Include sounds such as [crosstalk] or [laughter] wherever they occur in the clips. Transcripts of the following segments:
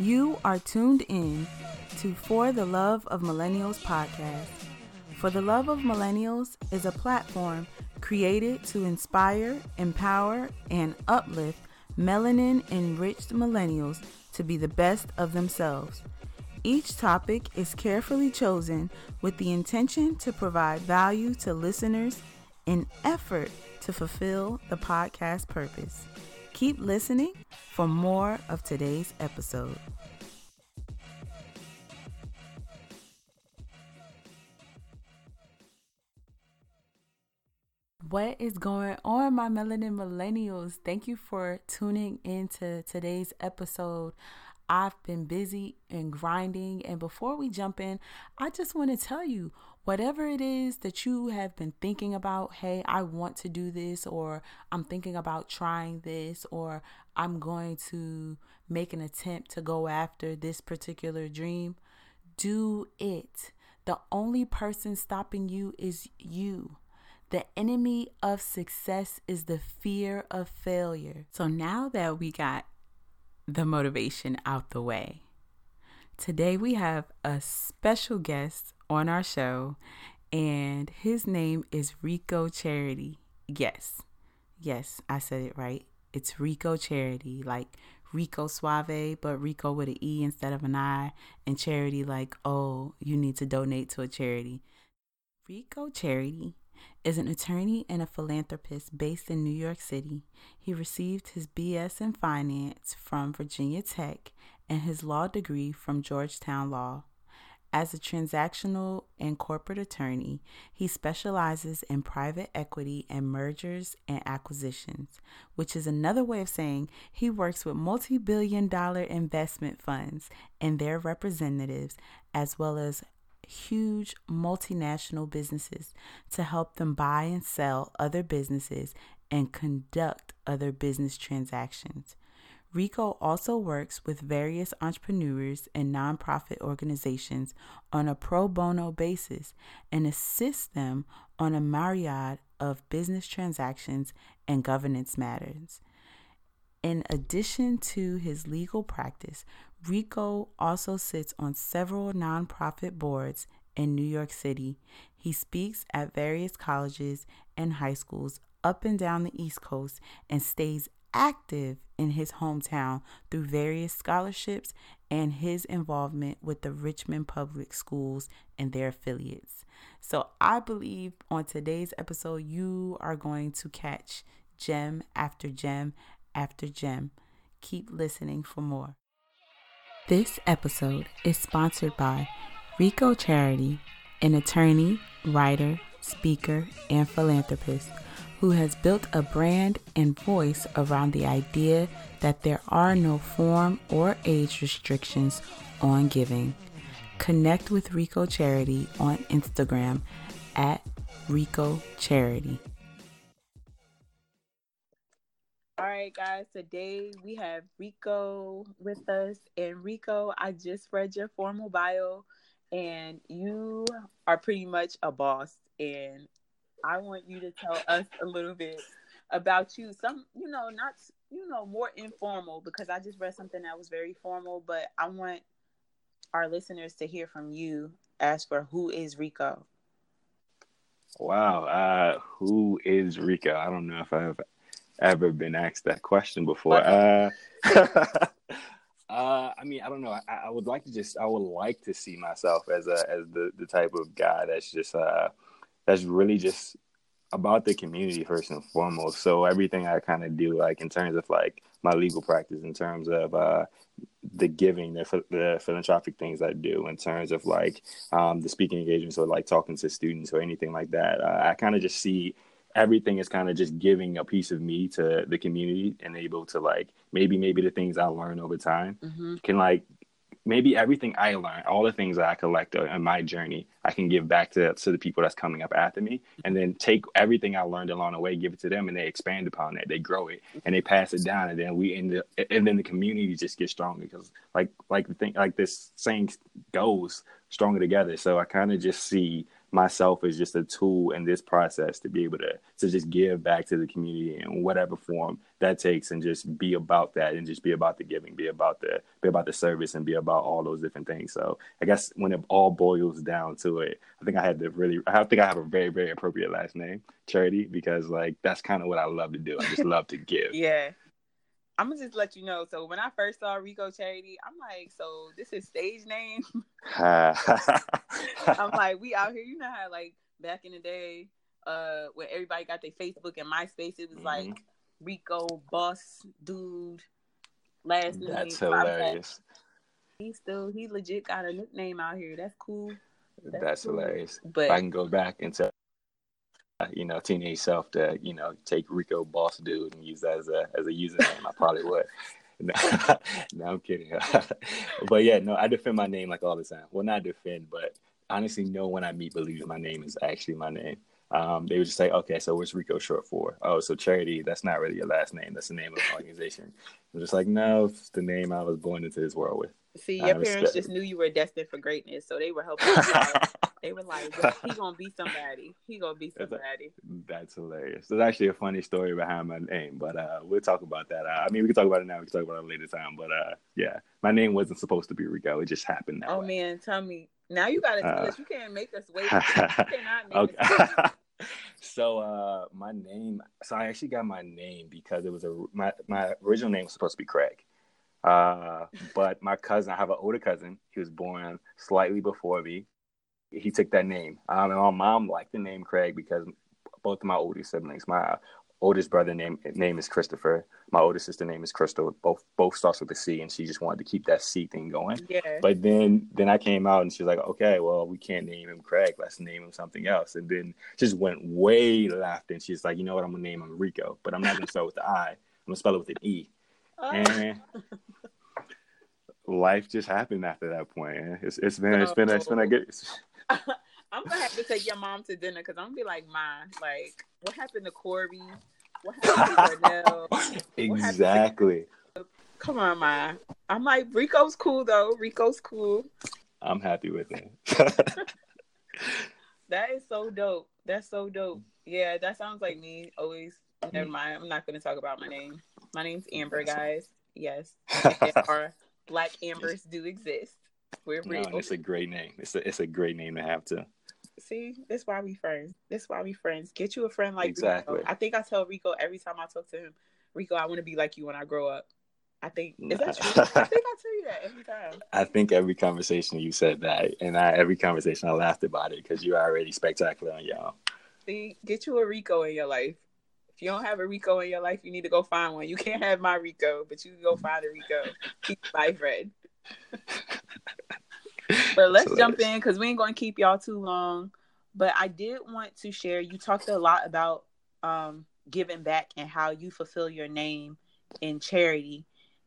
You are tuned in to For the Love of Millennials podcast. For the Love of Millennials is a platform created to inspire, empower, and uplift melanin enriched millennials to be the best of themselves. Each topic is carefully chosen with the intention to provide value to listeners in effort to fulfill the podcast purpose. Keep listening for more of today's episode. What is going on, my melanin millennials? Thank you for tuning into today's episode. I've been busy and grinding. And before we jump in, I just want to tell you whatever it is that you have been thinking about hey, I want to do this, or I'm thinking about trying this, or I'm going to make an attempt to go after this particular dream, do it. The only person stopping you is you. The enemy of success is the fear of failure. So now that we got the motivation out the way. Today we have a special guest on our show, and his name is Reco Charity. Yes, yes, I said it right. It's Reco Charity, like Rico Suave, but Reco with an E instead of an I, and charity, like, oh, you need to donate to a charity. Reco Charity is an attorney and a philanthropist based in New York City. He received his BS in finance from Virginia Tech and his law degree from Georgetown Law. As a transactional and corporate attorney, he specializes in private equity and mergers and acquisitions, which is another way of saying he works with multi billion dollar investment funds and their representatives, as well as huge multinational businesses to help them buy and sell other businesses and conduct other business transactions. Reco also works with various entrepreneurs and nonprofit organizations on a pro bono basis and assists them on a myriad of business transactions and governance matters. In addition to his legal practice, Reco also sits on several nonprofit boards in New York City. He speaks at various colleges and high schools up and down the East Coast and stays active in his hometown through various scholarships and his involvement with the Richmond Public Schools and their affiliates. So, I believe on today's episode, you are going to catch gem after gem after gem. Keep listening for more. This episode is sponsored by Reco Charity, an attorney, writer, speaker, and philanthropist who has built a brand and voice around the idea that there are no form or age restrictions on giving. Connect with Reco Charity on Instagram at Reco Charity. All right, guys. Today we have Reco with us. And Reco, I just read your formal bio, and you are pretty much a boss. And I want you to tell us a little bit about you. Some, you know, not, you know, more informal because I just read something that was very formal, but I want our listeners to hear from you as for who is Reco. Wow. Uh, who is Reco? I don't know if I've ever been asked that question before. Uh, [laughs] uh, I mean, I don't know. I, I, would like to just, I would like to see myself as a as the the type of guy that's just uh that's really just about the community first and foremost. So everything I kind of do, like in terms of like my legal practice, in terms of uh, the giving, the, the philanthropic things I do, in terms of like um, the speaking engagements or like talking to students or anything like that, uh, I kind of just see everything is kind of just giving a piece of me to the community and able to like maybe maybe the things I learn over time mm-hmm. can like maybe everything I learned, all the things that I collect in my journey, I can give back to to the people that's coming up after me, and then take everything I learned along the way, give it to them, and they expand upon that, they grow it, and they pass it down, and then we end up, and then the community just gets stronger because like like the thing like this saying goes stronger together. So I kind of just see myself as just a tool in this process to be able to to just give back to the community in whatever form that takes and just be about that and just be about the giving be about the be about the service and be about all those different things. So i guess when it all boils down to it i think i had to really i think i have a very very appropriate last name charity because like that's kind of what i love to do. I just love to give. [laughs] Yeah I'm gonna just let you know. So when I first saw Reco Charity, I'm like, so this is stage name. [laughs] I'm like, we out here. You know how like back in the day, uh, when everybody got their Facebook and MySpace, it was mm-hmm. like Reco Boss Dude. Last name. That's hilarious. He still he legit got a nickname out here. That's cool. That's, That's cool. hilarious. But if I can go back and tell you know, teenage self to, you know, take Reco Boss Dude and use that as a as a username, I probably would. [laughs] [laughs] no, I'm kidding. [laughs] but yeah, no, I defend my name like all the time. Well, not defend, but honestly, no one I meet believes my name is actually my name. Um, they would just say, okay, so what's Reco short for? Oh, so charity, that's not really your last name. That's the name of the organization. I'm just like, no, it's the name I was born into this world with. See, your parents just knew you were destined for greatness, so they were helping you out. They were like, [laughs] "He gonna be somebody. He gonna be somebody." That's hilarious. There's actually a funny story behind my name, but uh, we'll talk about that. Uh, I mean, we can talk about it now. We can talk about it later time. But uh, yeah, my name wasn't supposed to be Reco. It just happened that oh, way. man, tell me now. You gotta tell uh, us. You can't make us wait. [laughs] You cannot make okay. [laughs] so uh, my name. So I actually got my name because it was a my my original name was supposed to be Craig. Uh, but my cousin, I have an older cousin. He was born slightly before me. He took that name. Um, and my mom liked the name Craig because both of my oldest siblings, my oldest brother name name is Christopher. My older sister name is Crystal. Both both starts with a C, and she just wanted to keep that C thing going. Yeah. But then then I came out, and she's like, "Okay, well, we can't name him Craig. Let's name him something else." And then just went way left, and she's like, "You know what? I'm gonna name him Reco, but I'm not gonna spell it with the I. I'm gonna spell it with an E." Oh. And life just happened after that point. It's it's been it's been it's been a good. [laughs] I'm gonna have to take your mom to dinner because I'm gonna be like, "Mom, like, what happened to Corey? What happened to Cornell? [laughs] exactly. To... Come on, ma. I'm like, Reco's cool though. Reco's cool. I'm happy with it. [laughs] that is so dope. That's so dope. Yeah, that sounds like me. Always. Never mind. I'm not gonna talk about my name. My name's Amber, guys. Yes, our black Ambers do exist. We're no, it's a great name. It's a it's a great name to have too. See, that's why we friends. That's why we friends. Get you a friend like exactly. Reco. I think I tell Reco every time I talk to him, Reco, I want to be like you when I grow up. I think is that true? I think I tell you that every time. [laughs] I think every conversation you said that, and I, every conversation I laughed about it because you're already spectacular on y'all. See, get you a Reco in your life. If you don't have a Reco in your life, you need to go find one. You can't have my Reco, but you can go find a Reco. Keep my friend. [laughs] but let's jump in because we ain't going to keep y'all too long. But I did want to share. You talked a lot about um, giving back and how you fulfill your name in charity.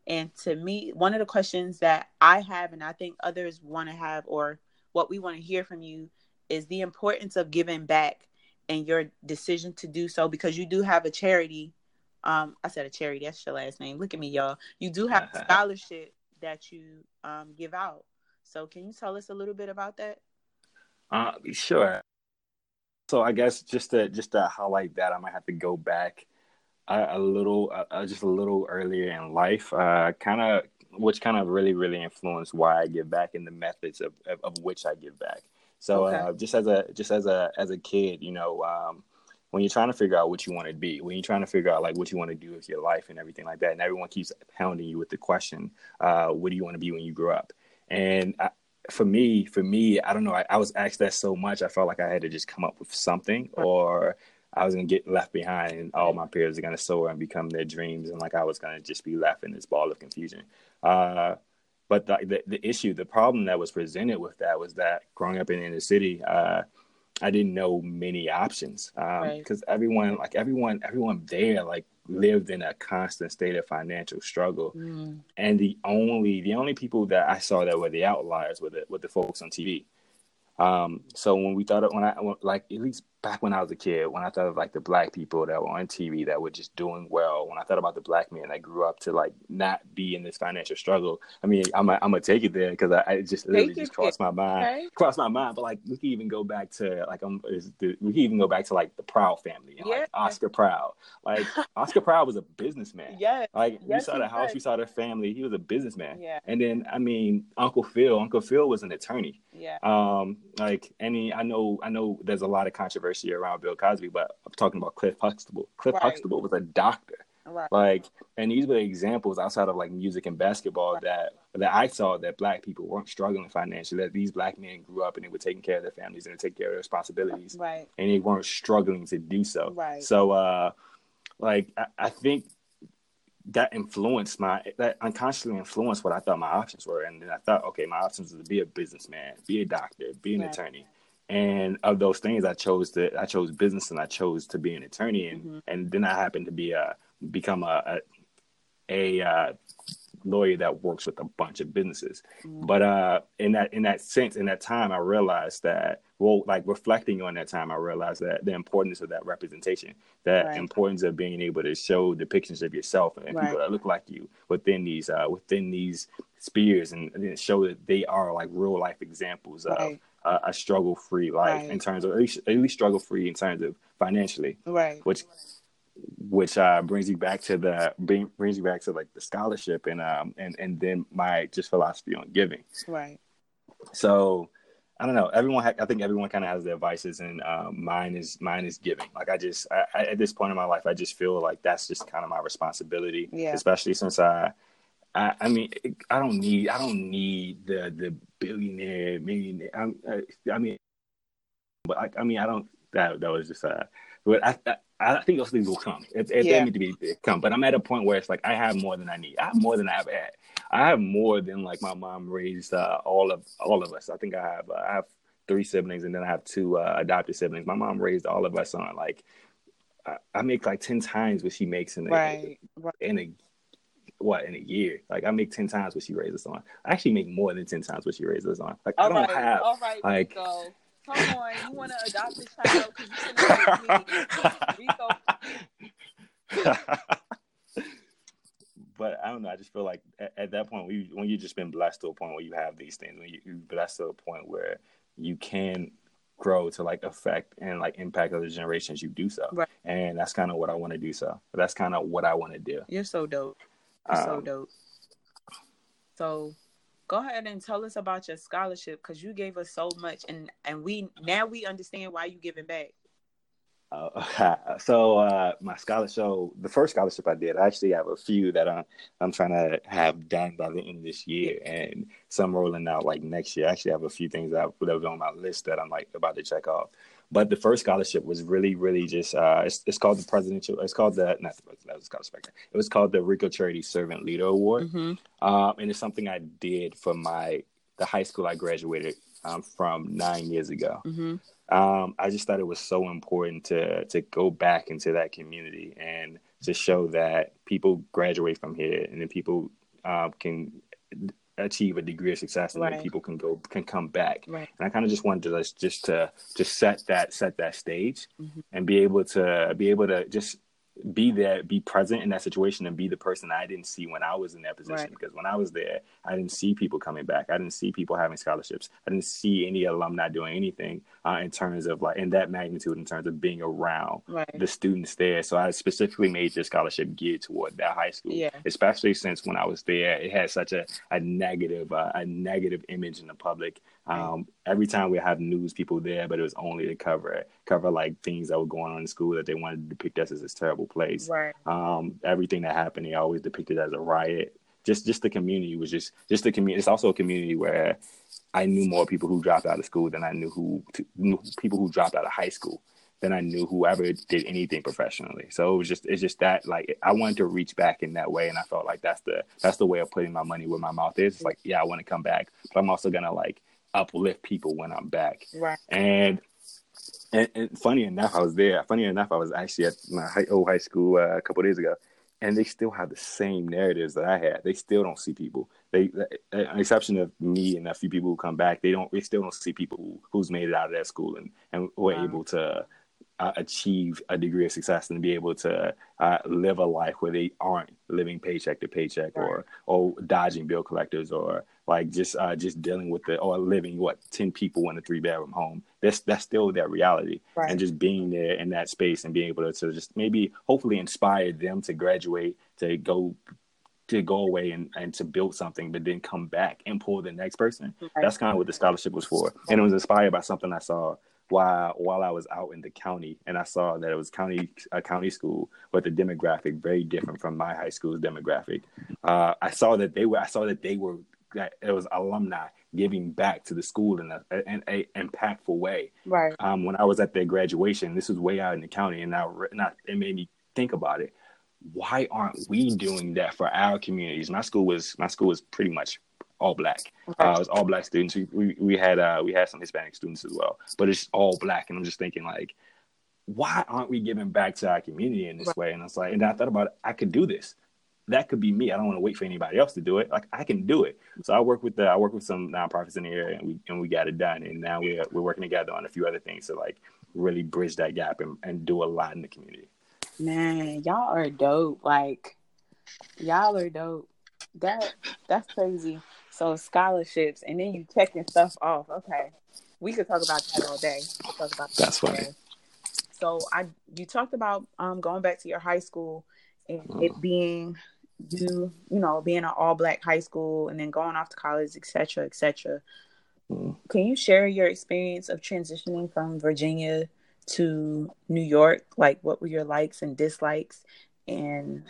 And to me, one of the questions that I have, and I think others want to have, or what we want to hear from you, is the importance of giving back and your decision to do so because you do have a charity. Um, I said a charity. That's your last name. Look at me, y'all. You do have a [laughs] scholarship that you um, give out. So can you tell us a little bit about that? Uh, sure. So I guess just to just to highlight that, I might have to go back a, a little, uh, uh just a little earlier in life, uh, kind of, which kind of really, really influenced why I give back and the methods of, of, of which I give back. So okay. uh, just as a just as a as a kid, you know, um, when you're trying to figure out what you want to be, when you're trying to figure out like what you want to do with your life and everything like that, and everyone keeps pounding you with the question, uh, "What do you want to be when you grow up?" And I, for me, for me, I don't know. I, I, was asked that so much, I felt like I had to just come up with something, or I was gonna get left behind, and all my peers are gonna soar and become their dreams, and like I was gonna just be left in this ball of confusion. Uh, but the, the, the issue, the problem that was presented with that was that growing up in the inner city, uh, I didn't know many options because um, right. everyone, like everyone, everyone there, like lived in a constant state of financial struggle. Mm. And the only the only people that I saw that were the outliers were the were the folks on TV. Um, so when we thought when I like at least back when I was a kid, when I thought of like the black people that were on TV that were just doing well, when I thought about the black man that grew up to like not be in this financial struggle, I mean, I'm a, I'm gonna take it there because I, I just literally just crossed my mind, crossed my mind. But like, we can even go back to like, um, the, we can even go back to like the Proud family, and, yeah. like Oscar Proud. Like Oscar [laughs] Proud was a businessman. Yeah. Like yes, you saw the house, was. you saw the family. He was a businessman. Yeah. And then I mean, Uncle Phil. Uncle Phil was an attorney. Yeah. Um, like any, I know, I know, there's a lot of controversy around Bill Cosby, but I'm talking about Cliff Huxtable. Cliff right. Huxtable was a doctor. Right. Like, and these were examples outside of like music and basketball right. that that I saw that black people weren't struggling financially. That these black men grew up and they were taking care of their families and they taking care of their responsibilities, right? And they weren't struggling to do so, right? So, uh, like, I, I think that influenced my that unconsciously influenced what I thought my options were, and then I thought, okay, my options was to be a businessman, be a doctor, be an right. attorney, and of those things, I chose to I chose business and I chose to be an attorney, and mm-hmm. and then I happened to be a become a a, a uh, lawyer that works with a bunch of businesses. Mm-hmm. But uh, in that in that sense, in that time, I realized that well, like reflecting on that time, I realized that the importance of that representation, that right. importance of being able to show depictions of yourself and right. people that look like you within these uh, within these spheres, and, and show that they are like real life examples right. of a struggle free life in terms of at least, at least struggle free in terms of financially, right? Which which uh, brings you back to the bring, brings you back to like the scholarship and um and and then my just philosophy on giving. Right. So I don't know. Everyone, ha- I think everyone kind of has their vices, and um, mine is mine is giving. Like I just, I, I, at this point in my life, I just feel like that's just kind of my responsibility. Yeah. Especially since I, I, I mean, I don't need, I don't need the the billionaire, millionaire. I, I mean, but I, I mean, I don't. That that was just uh, but I, I I think those things will come. If, if yeah. they need to be come, but I'm at a point where it's like I have more than I need. I have more than I've had. I have more than like my mom raised uh, all of all of us. I think I have uh, I have three siblings and then I have two uh, adopted siblings. My mom raised all of us on like I, I make like ten times what she makes in a right. in a what in a year. Like I make ten times what she raises on. I actually make more than ten times what she raises on. Like all I don't right. have all right, like. Rico. Come on, you want to adopt this child because you Rico. [laughs] but I don't know. I just feel like at, at that point, when, you, when you've just been blessed to a point where you have these things, when you, you're blessed to a point where you can grow to like affect and like impact other generations, you do so. Right. And that's kind of what I want to do. So that's kind of what I want to do. You're so dope. Um, so dope. So go ahead and tell us about your scholarship because you gave us so much and and we now we understand why you giving back uh, [laughs] so uh, my scholarship, so the first scholarship I did, I actually have a few that I'm I'm trying to have done by the end of this year, and some rolling out like next year. I actually have a few things that, that was on my list that I'm like about to check off. But the first scholarship was really, really just uh, it's, it's called the presidential. It's called the not the presidential scholarship. It was called the Reco Charity Servant Leader Award, mm-hmm. um, and it's something I did for my the high school I graduated um, from nine years ago. Mm-hmm um, I just thought it was so important to to go back into that community and to show that people graduate from here and then people uh, can achieve a degree of success and right. then people can go can come back right. and i kind of just wanted to just to just set that set that stage mm-hmm. and be able to be able to just be there, be present in that situation, and be the person I didn't see when I was in that position. Right. Because when I was there, I didn't see people coming back. I didn't see people having scholarships. I didn't see any alumni doing anything uh, in terms of like in that magnitude, in terms of being around right. the students there. So I specifically made this scholarship geared toward that high school. Yeah. Especially since when I was there, it had such a a negative uh, a negative image in the public. Um, every time we have news people there, but it was only to cover cover like things that were going on in school that they wanted to depict us as this terrible place. Right. Um, everything that happened, they always depicted as a riot. Just just the community was just just the community. It's also a community where I knew more people who dropped out of school than I knew who knew people who dropped out of high school than I knew whoever did anything professionally. So it was just it's just that like I wanted to reach back in that way, and I felt like that's the that's the way of putting my money where my mouth is. It's like yeah, I want to come back, but I'm also gonna like uplift people when I'm back. Right. And and, and, funny enough, I was there. Funny enough, I was actually at my high, old high school uh, a couple days ago, and they still have the same narratives that I had. They still don't see people. They, an exception of me and a few people who come back, they don't. They still don't see people who, who's made it out of that school and and were wow. able to uh, achieve a degree of success and be able to uh, live a life where they aren't living paycheck to paycheck right. or or dodging bill collectors or like just uh, just dealing with the or living what ten people in a three bedroom home. That's that's still that reality, right. and just being there in that space and being able to, to just maybe hopefully inspire them to graduate to go to go away and, and to build something, but then come back and pull the next person. Right. That's kind of what the scholarship was for, and it was inspired by something I saw while while I was out in the county, and I saw that it was county a county school, with a demographic very different from my high school's demographic. Uh, I saw that they were I saw that they were that it was alumni giving back to the school in a, in a impactful way. Right. Um, when I was at their graduation, this was way out in the county, and now it made me think about it. Why aren't we doing that for our communities? My school was my school was pretty much all black. Okay. Uh, it was all black students. We, we, we had uh, we had some Hispanic students as well, but it's all black. And I'm just thinking like, why aren't we giving back to our community in this right. way? And it's like, and I thought about it, I could do this. That could be me. I don't want to wait for anybody else to do it. Like I can do it. So I work with the I work with some nonprofits in the area, and we and we got it done. And now we're we're working together on a few other things to like really bridge that gap and, and do a lot in the community. Man, y'all are dope. Like y'all are dope. That that's crazy. So scholarships, and then you checking stuff off. Okay, we could talk about that all day. talk about that's funny. So I, you talked about um going back to your high school and mm. it being you, you know, being an all black high school and then going off to college, etc., etc. Mm. Can you share your experience of transitioning from Virginia to New York? Like, what were your likes and dislikes? And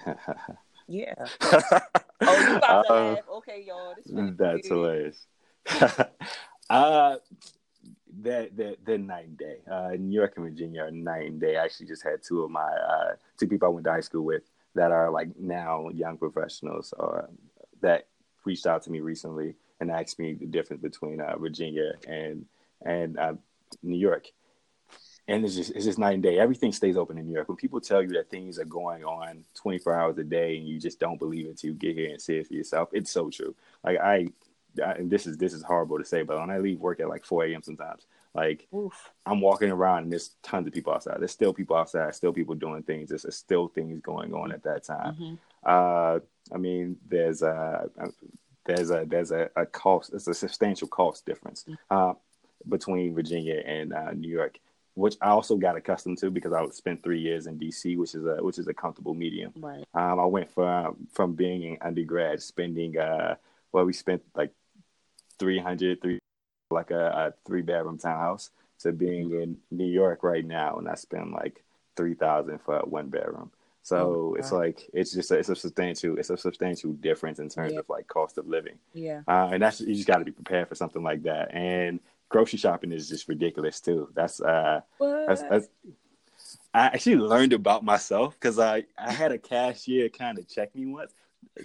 yeah. [laughs] oh, you got to laugh. Okay, y'all. that's hilarious. [laughs] uh, that that the night and day. Uh, New York and Virginia are night and day. I actually just had two of my uh, two people I went to high school with that are like now young professionals or that reached out to me recently and asked me the difference between uh, Virginia and and uh, New York and it's just it's just night and day. Everything stays open in New York. When people tell you that things are going on 24 hours a day, and you just don't believe it until you get here and see it for yourself, it's so true. Like I, I and this is this is horrible to say, but when I leave work at like 4 a.m. sometimes, like Oof. I'm walking around and there's tons of people outside. There's still people outside, still people doing things. There's, there's still things going on at that time. Mm-hmm. Uh, I mean, there's a there's a there's a, a cost. It's a substantial cost difference mm-hmm. uh, between Virginia and uh, New York which I also got accustomed to because I spent three years in DC, which is a which is a comfortable medium. Right. Um, I went from from being an undergrad, spending uh, well, we spent like 300, three, like a, a three bedroom townhouse, to being in New York right now, and I spend like three thousand for a one bedroom. So oh, it's like it's just a, it's a substantial it's a substantial difference in terms yeah. of like cost of living. Yeah, uh, and that's you just got to be prepared for something like that. And grocery shopping is just ridiculous too. That's uh, that's, that's, I actually learned about myself because I I had a cashier kind of check me once.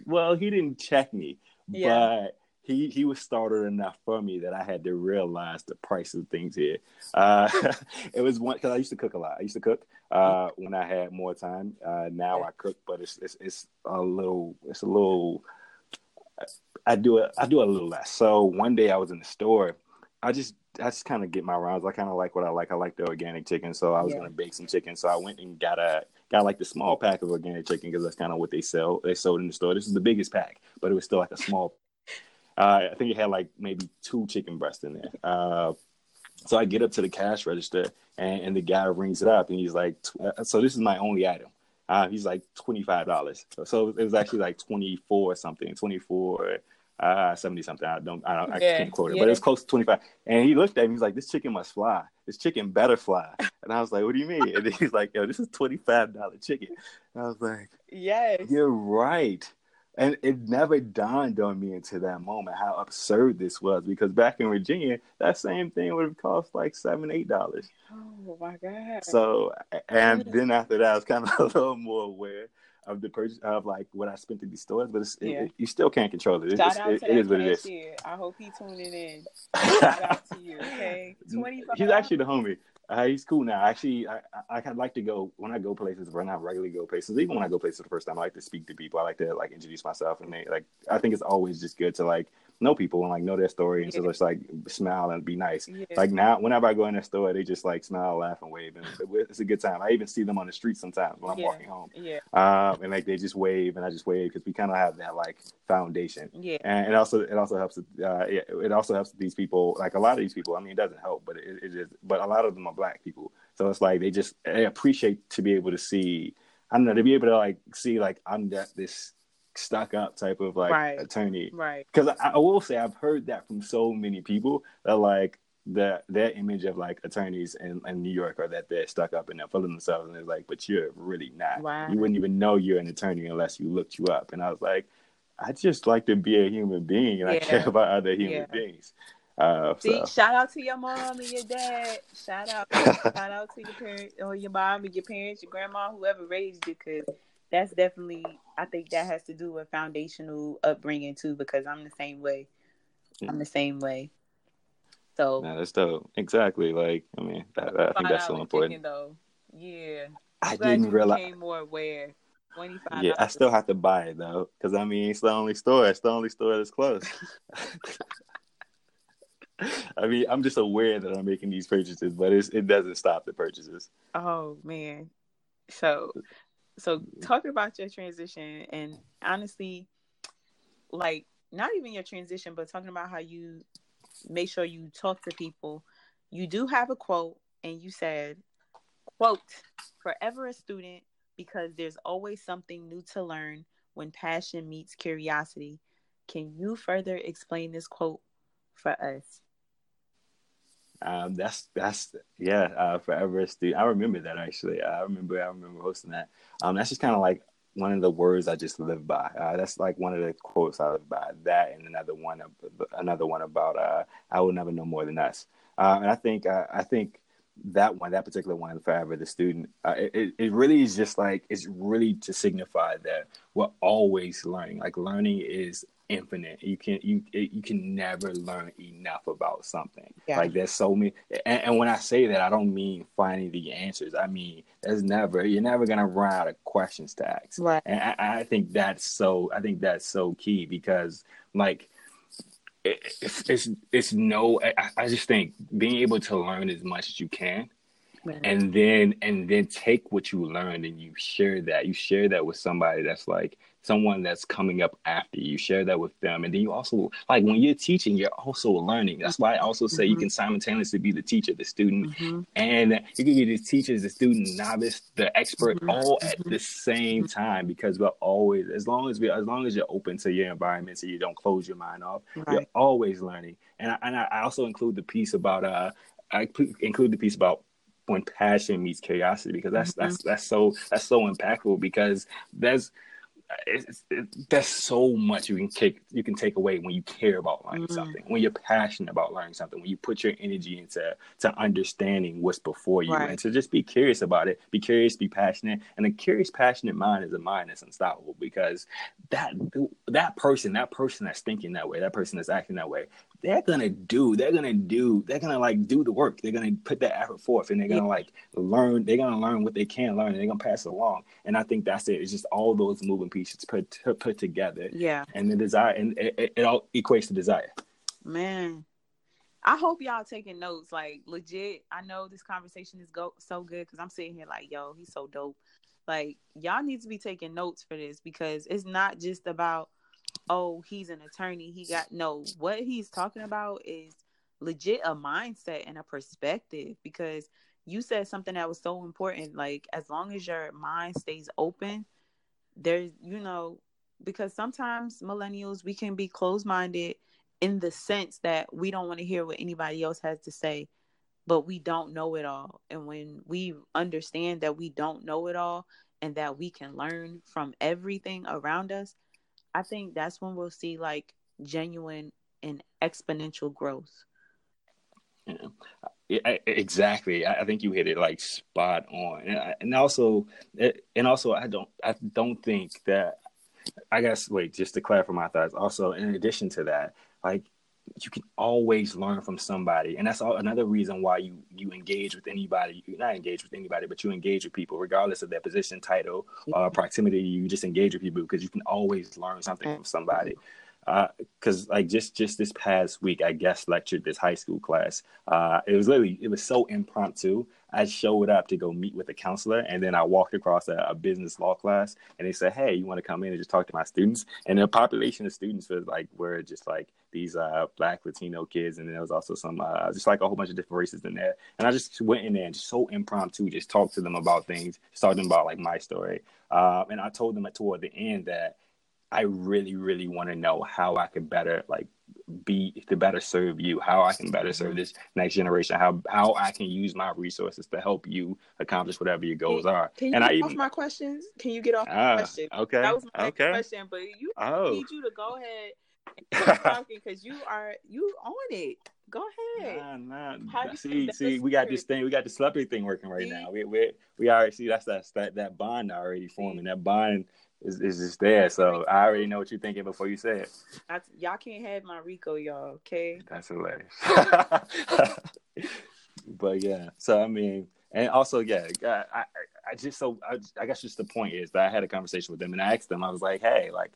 Well, he didn't check me, yeah. but he he was started enough for me that I had to realize the price of things here. Uh, [laughs] it was one because I used to cook a lot. I used to cook uh, when I had more time. Uh, now I cook, but it's, it's it's a little it's a little. I do it. I do a little less. So one day I was in the store I just I just kind of get my rounds. I kind of like what I like. I like the organic chicken, so I was yeah. gonna bake some chicken. So I went and got a got like the small pack of organic chicken because that's kind of what they sell. They sold in the store. This is the biggest pack, but it was still like a small. Uh, I think it had like maybe two chicken breasts in there. Uh, so I get up to the cash register and, and the guy rings it up and he's like, uh, "So this is my only item." Uh, he's like twenty five dollars. So, it was actually like twenty four something, twenty four uh 70 something. I don't I don't I can't quote it, yeah. but it was close to 25. And he looked at me, he's like, This chicken must fly. This chicken better fly. And I was like, What do you mean? And he's like, Yo, this is $25 chicken. And I was like, Yes. You're right. And it never dawned on me until that moment how absurd this was because back in Virginia, that same thing would have cost like seven, eight dollars. Oh my god! So, and then after that, I was kind of [laughs] a little more aware of the purchase of like what I spent in these stores, but yeah. it, you still can't control it. It's, Shout out it, to it is what it is. I hope he's tuning in. [laughs] Shout out to you. Okay, twenty. He's actually the homie. Uh, he's cool now. Actually, I, I I like to go when I go places. When I regularly go places, even when I go places for the first time, I like to speak to people. I like to like introduce myself, and they like. I think it's always just good to like know people and like know their story, and Yeah. so just like smile and be nice. Yeah. Like now, whenever I go in their store, they just like smile, laugh, and wave, and it's a good time. I even see them on the street sometimes when I'm Yeah. walking home, yeah, um, and like they just wave, and I just wave because we kind of have that like foundation. yeah, And it also it also helps. Uh, yeah, it also helps these people. Like a lot of these people, I mean, it doesn't help, but it, it is. But a lot of them are black people, so it's like they just they appreciate to be able to see. I don't know to be able to like see like I'm that this stuck up type of like Right. attorney. right. Because I, I will say I've heard that from so many people that like the their image of like attorneys in, in New York are that they're stuck up and they're full of themselves and it's like, but you're really not. Wow. You wouldn't even know you're an attorney unless you looked you up. And I was like, I just like to be a human being and I care about other human Yeah. beings. Uh, See, so shout out to your mom and your dad. Shout out, [laughs] shout out to your parents or your mom and your parents, your grandma, whoever raised you, because that's definitely. I think that has to do with foundational upbringing too. Because I'm the same way. I'm the same way. So yeah, that's dope. Exactly. Like, I mean, that, that, I think that's so important. chicken, though. Yeah, I I'm glad didn't realize. became more aware. Yeah, I still have to buy it though, because I mean, it's the only store. It's the only store that's close. [laughs] I mean, I'm just aware that I'm making these purchases, but it's, it doesn't stop the purchases. Oh man. So so mm-hmm. talking about your transition and honestly like not even your transition but talking about how you make sure you talk to people. You do have a quote and you said quote forever a student because there's always something new to learn when passion meets curiosity. Can you further explain this quote for us? Um, that's that's yeah, uh, forever student. I remember that actually. I remember I remember hosting that. Um, that's just kind of like one of the words I just live by. Uh, that's like one of the quotes I live by. That and another one, another one about uh, I will never know more than us. Uh, and I think uh, I think that one, that particular one, forever the student. Uh, it it really is just like it's really to signify that we're always learning. Like learning is infinite. You can you you can never learn enough about something. Yeah. Like there's so many, and, and when I say that, I don't mean finding the answers. I mean there's never you're never gonna run out of questions to ask. Right. And I, I think that's so. I think that's so key because like. It's, it's it's no I, I just think being able to learn as much as you can and then and then take what you learned and you share that you share that with somebody that's like someone that's coming up after you share that with them and then you also like when you're teaching you're also learning that's why i also say you Mhm. can simultaneously be the teacher the student Mhm. and you can be the teacher the student novice the expert Mhm. all at the same time because we're always as long as we as long as you're open to your environment so you don't close your mind off you're always learning and I, and I also include the piece about uh i include the piece about when passion meets curiosity because that's Mhm. that's that's so that's so impactful because there's it's, it, there's so much you can take you can take away when you care about learning Mhm. something when you're passionate about learning something when you put your energy into to understanding what's before you Right. and to just be curious about it be curious be passionate and a curious passionate mind is a mind that's unstoppable because that that person that person that's thinking that way that person that's acting that way they're gonna do they're gonna do they're gonna like do the work. They're gonna put that effort forth and they're gonna like learn they're gonna learn what they can learn and they're gonna pass it along. And i think that's it. It's just all those moving pieces put put together. Yeah. and the desire and it, it, it all equates to desire. Man, I hope y'all taking notes. Like legit, I know this conversation is go so good because I'm sitting here like, yo, he's so dope. Like y'all need to be taking notes for this because it's not just about, oh, he's an attorney. He got no. What he's talking about is legit a mindset and a perspective because you said something that was so important. Like as long as your mind stays open, there's you know because sometimes millennials we can be closed minded in the sense that we don't want to hear what anybody else has to say, but we don't know it all. And when we understand that we don't know it all and that we can learn from everything around us, I think that's when we'll see like genuine and exponential growth. Yeah, I- exactly. I, I think you hit it like spot on, and, I, and also, eh, and also, I don't, I don't think that. I guess wait, just to clarify my thoughts. Also, in addition to that, like you can always learn from somebody, and that's all, another reason why you you engage with anybody. You not engage with anybody, but you engage with people, regardless of their position, title, uh, proximity. You just engage with people because you can always learn something from somebody. Because uh, like just just this past week, I guest lectured this high school class. Uh, it was literally it was so impromptu. I showed up to go meet with a counselor, and then I walked across a, a business law class, and they said, "Hey, you want to come in and just talk to my students?" And the population of students was like were just like these uh, black Latino kids, and then there was also some uh, just like a whole bunch of different races in there. And I just went in there and just so impromptu, just talked to them about things, them about like my story. Uh, and I told them toward the end that I really, really want to know how I can better like be to better serve you, how I can better serve mm-hmm. this next generation, how how I can use my resources to help you accomplish whatever your goals are. Can you and get I off even, my questions? Can you get off my uh, question? Okay. That was my okay. question, but you oh. need you to go ahead and [laughs] talking because you are you on it. Go ahead. Nah, nah. See, see, we got this thing. We got the celebrity thing working right see? now. We we we already see that's that that that bond already forming. That bond is, is just there. So I already know what you're thinking before you say it. I, y'all can't have my Reco, y'all. Okay. That's hilarious. [laughs] but yeah, so I mean, and also yeah, I I, I just so I, I guess just the point is that I had a conversation with them and I asked them. I was like, hey, like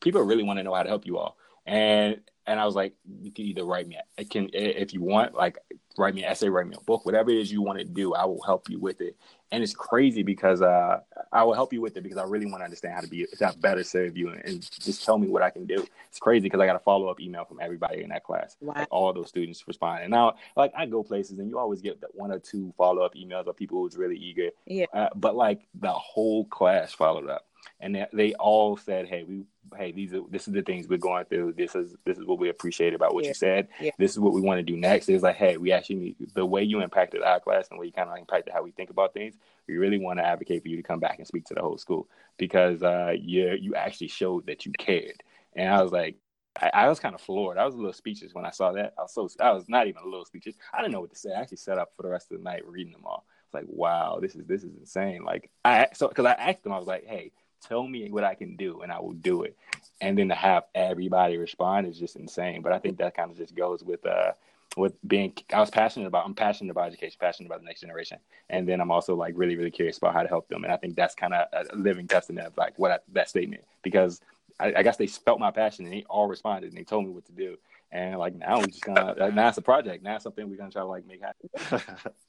people really want to know how to help you all, and and I was like, you can either write me, it can if you want, like write me an essay, write me a book, whatever it is you want to do, I will help you with it. And it's crazy because uh, I will help you with it because I really want to understand how to be how better serve you and, and, just tell me what I can do. It's crazy because I got a follow up email from everybody in that class. Wow. Like all those students respond. And now, like I go places and you always get that one or two follow up emails of people who's really eager. Yeah. Uh, but like the whole class followed up and they, they all said, "Hey, we hey these are this is the things we're going through. This is this is what we appreciate about what yeah. you said. Yeah. This is what we want to do next." It's like, hey, we actually need the way you impacted our class and the way you kind of impacted how we think about things. We really want to advocate for you to come back and speak to the whole school because uh, you you actually showed that you cared. And I was like, I, I, was kind of floored. I was a little speechless when I saw that. I was so I was not even a little speechless. I didn't know what to say. I actually sat up for the rest of the night reading them all. It's like, wow, this is this is insane. Like I so because I asked them, I was like, hey, tell me what I can do and I will do it. And then to have everybody respond is just insane. But I think that kind of just goes with uh with being I was passionate about I'm passionate about education, passionate about the next generation. And then I'm also like really, really curious about how to help them. And I think that's kind of a living testament of like what I, that statement because I, I, guess they felt my passion and they all responded and they told me what to do. And like now we're just gonna now it's a project. Now it's something we're gonna try to like make happen. [laughs]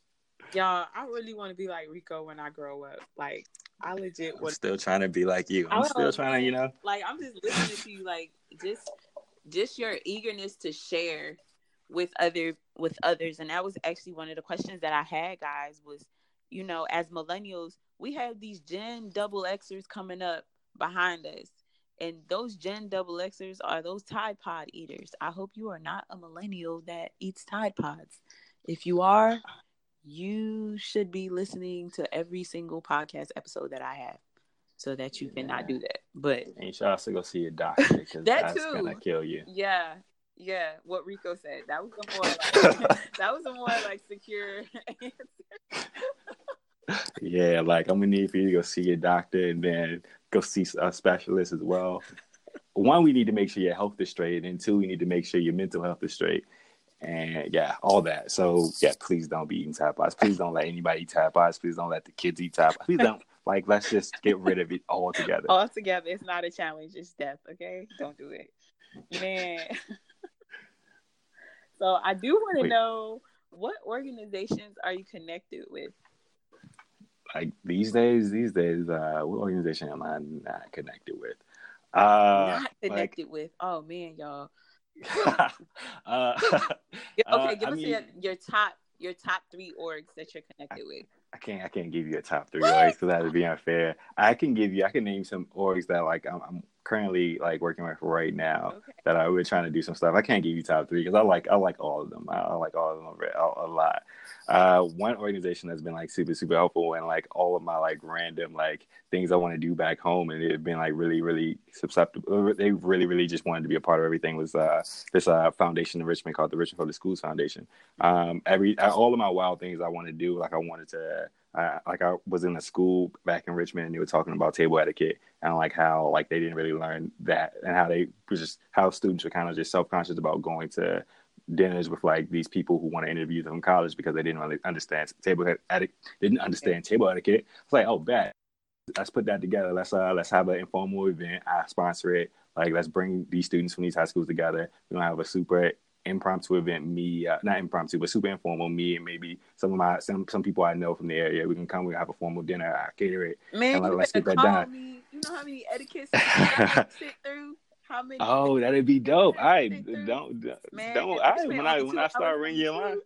Y'all, I really want to be like Reco when I grow up. Like, I legit was still trying to be like you. I'm still trying to, you know. Like, I'm just listening to you. Like, just, just your eagerness to share with other with others, and that was actually one of the questions that I had, guys. Was you know, as millennials, we have these Gen double Xers coming up behind us. And those Gen double Xers are those Tide Pod eaters. I hope you are not a millennial that eats Tide Pods. If you are, you should be listening to every single podcast episode that I have so that you cannot do that. But and you should also go see a doctor [laughs] because that that's too. gonna kill you. Yeah, yeah. What Reco said that was a more like, [laughs] [laughs] that was a more like secure answer. yeah, like I'm gonna need for you to go see a doctor and then go see a specialist as well. One, we need to make sure your health is straight, and two, we need to make sure your mental health is straight and yeah, all that. So yeah, please don't be eating Pods. Please don't let anybody eat Pods. Please don't let the kids eat Pods. Please don't [laughs] like. Let's just get rid of it altogether. Altogether, it's not a challenge. It's death. Okay, don't do it, man. [laughs] so I do want to know what organizations are you connected with? Like these days, these days, uh, what organization am I not connected with? Uh, not connected like, with. Oh man, y'all [laughs] uh, [laughs] okay, uh, give I us mean, your, your top your top three orgs that you're connected I, with. I can't I can't give you a top three orgs because that would be unfair. I can give you I can name some orgs that like I'm, I'm currently like working with right now okay. that I we're trying to do some stuff. I can't give you top three because I like I like all of them. I, I like all of them a, a lot. Uh, one organization that's been like super super helpful and like all of my like random like things I want to do back home and it's been like really really susceptible. They really really just wanted to be a part of everything. Was uh, this uh, foundation in Richmond called the Richmond Public Schools Foundation. Um, every all of my wild things I want to do like I wanted to I, like I was in a school back in Richmond and they were talking about table etiquette and like how like they didn't really learn that and how they was just how students were kind of just self conscious about going to dinners with like these people who want to interview them in college because they didn't really understand table etiquette didn't understand table etiquette. It's like oh bad let's put that together. Let's uh let's have an informal event. I sponsor it. Like let's bring these students from these high schools together. We're gonna have a super impromptu event. Me, uh, not impromptu, but super informal. Me and maybe some of my some some people I know from the area. We can come. We can have a formal dinner. I cater it. Man, and you let, let's get that done. me. You know how many etiquettes you gotta [laughs] sit through? How many? Oh, that'd be dope. All right, don't don't. Man, don't we right, when I when I start ringing your line.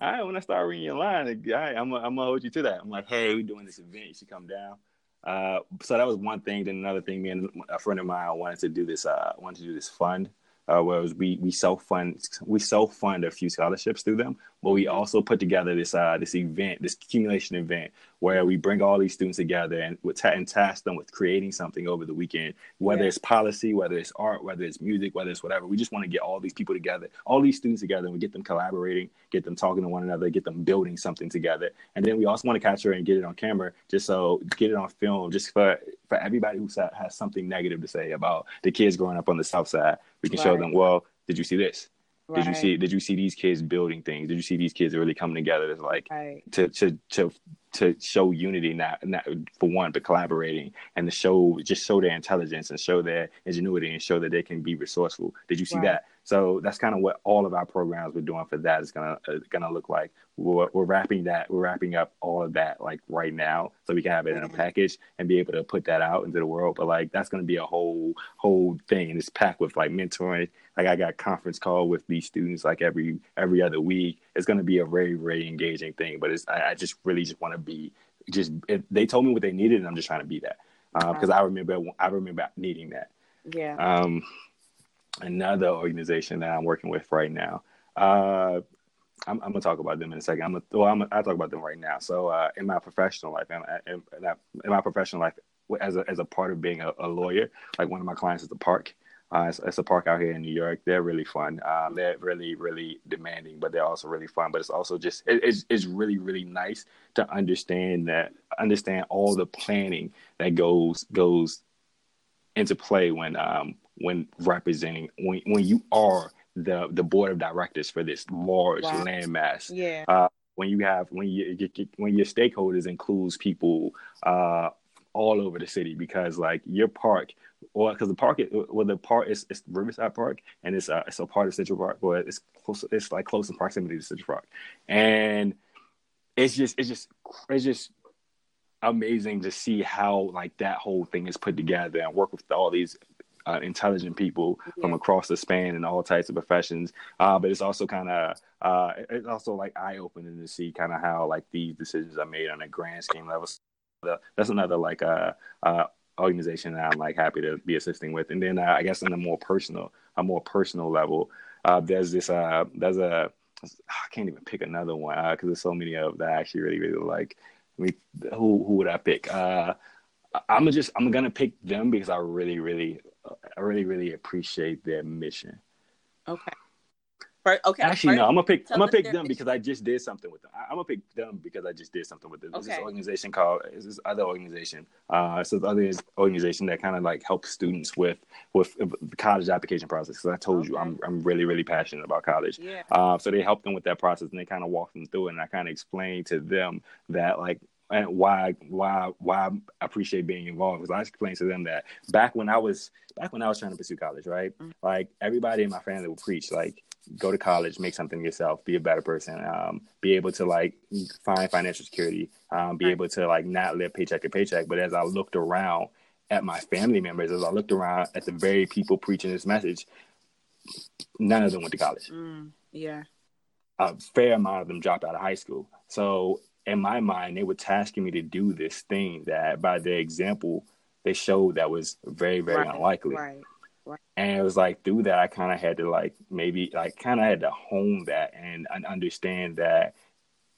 All right, when I start ringing your line, all right, I'm gonna I'm gonna hold you to that. I'm like, hey, we're doing this event. You should come down. Uh, so that was one thing. Then another thing, me and a friend of mine wanted to do this. Uh, wanted to do this fund. Uh, where it was we we self fund we self fund a few scholarships through them, but we Mhm. also put together this uh this event, this accumulation event, where we bring all these students together and and task them with creating something over the weekend, whether Yeah. it's policy, whether it's art, whether it's music, whether it's whatever. We just want to get all these people together, all these students together, and we get them collaborating, get them talking to one another, get them building something together, and then we also want to capture and get it on camera, just so get it on film, just for for everybody who has something negative to say about the kids growing up on the south side. We can show them, well, did you see this? Did you see? Did you see these kids building things? Did you see these kids really coming together? It's like Right. to to to to show unity, not not for one, but collaborating, and to show just show their intelligence and show their ingenuity and show that they can be resourceful. Did you see Right. that? So that's kind of what all of our programs we're doing for that is gonna uh, gonna look like. We're, we're wrapping that. We're wrapping up all of that like right now, so we can have it in a package and be able to put that out into the world. But like that's gonna be a whole whole thing, and it's packed with like mentoring. Like I got conference call with these students like every every other week. It's gonna be a very very engaging thing. But it's I, I just really just want to be just if they told me what they needed, and I'm just trying to be that because I remember I remember needing that. Yeah. Um, another organization that I'm working with right now. Uh, I'm, I'm gonna talk about them in a second. I'm gonna, well, I'm I'll talk about them right now. So, uh, in my professional life, in, in, in my professional life, as a as a part of being a, a lawyer, like one of my clients is the park. Uh, it's, it's a park out here in New York. They're really fun. Um, they're really, really demanding, but they're also really fun. But it's also just it, it's it's really, really nice to understand that understand all the planning that goes goes into play when um when representing when when you are the the board of directors for this large Wow. landmass Yeah. Uh, when you have when you, you- you- when your stakeholders includes people uh all over the city because like your park or because the park is- well the park is it's Riverside Park and it's uh, it's a part of Central Park but it's close it's like close in proximity to Central Park and it's just it's just it's just amazing to see how like that whole thing is put together and work with all these uh, intelligent people from across the span and all types of professions. Uh, but it's also kind of uh, it's also like eye opening to see kind of how like these decisions are made on a grand scheme level. That's another like uh, uh, organization that I'm like happy to be assisting with. And then uh, I guess on a more personal, a more personal level, uh, there's this uh, there's a I can't even pick another one because there's so many of that I actually really really like. I mean, who who would I pick? Uh, I'm just I'm gonna pick them because I really really I really really appreciate their mission. Okay. Okay. Actually, first- no, I'm gonna pick I'm gonna pick them because I just did something with them. I, I'm gonna pick them because I just did something with them. There's this organization called it's this other organization. Uh, it's this other organization that kind of like helps students with with the college application process. Because I told you I'm I'm really really passionate about college. Yeah. Uh, so they helped them with that process and they kind of walked them through it. And I kind of explained to them that like and why why why I appreciate being involved because I explained to them that back when I was back when I was trying to pursue college, right? Mhm. Like everybody in my family would preach like go to college, make something yourself, be a better person, um, be able to like find financial security, um, be Right. able to like not live paycheck to paycheck. But as I looked around at my family members, as I looked around at the very people preaching this message, none of them went to college Mm, yeah. a fair amount of them dropped out of high school. So in my mind, they were tasking me to do this thing that, by their example, they showed that was very, very Right, unlikely. Right. And it was like through that, I kind of had to like maybe like kind of had to hone that and, and understand that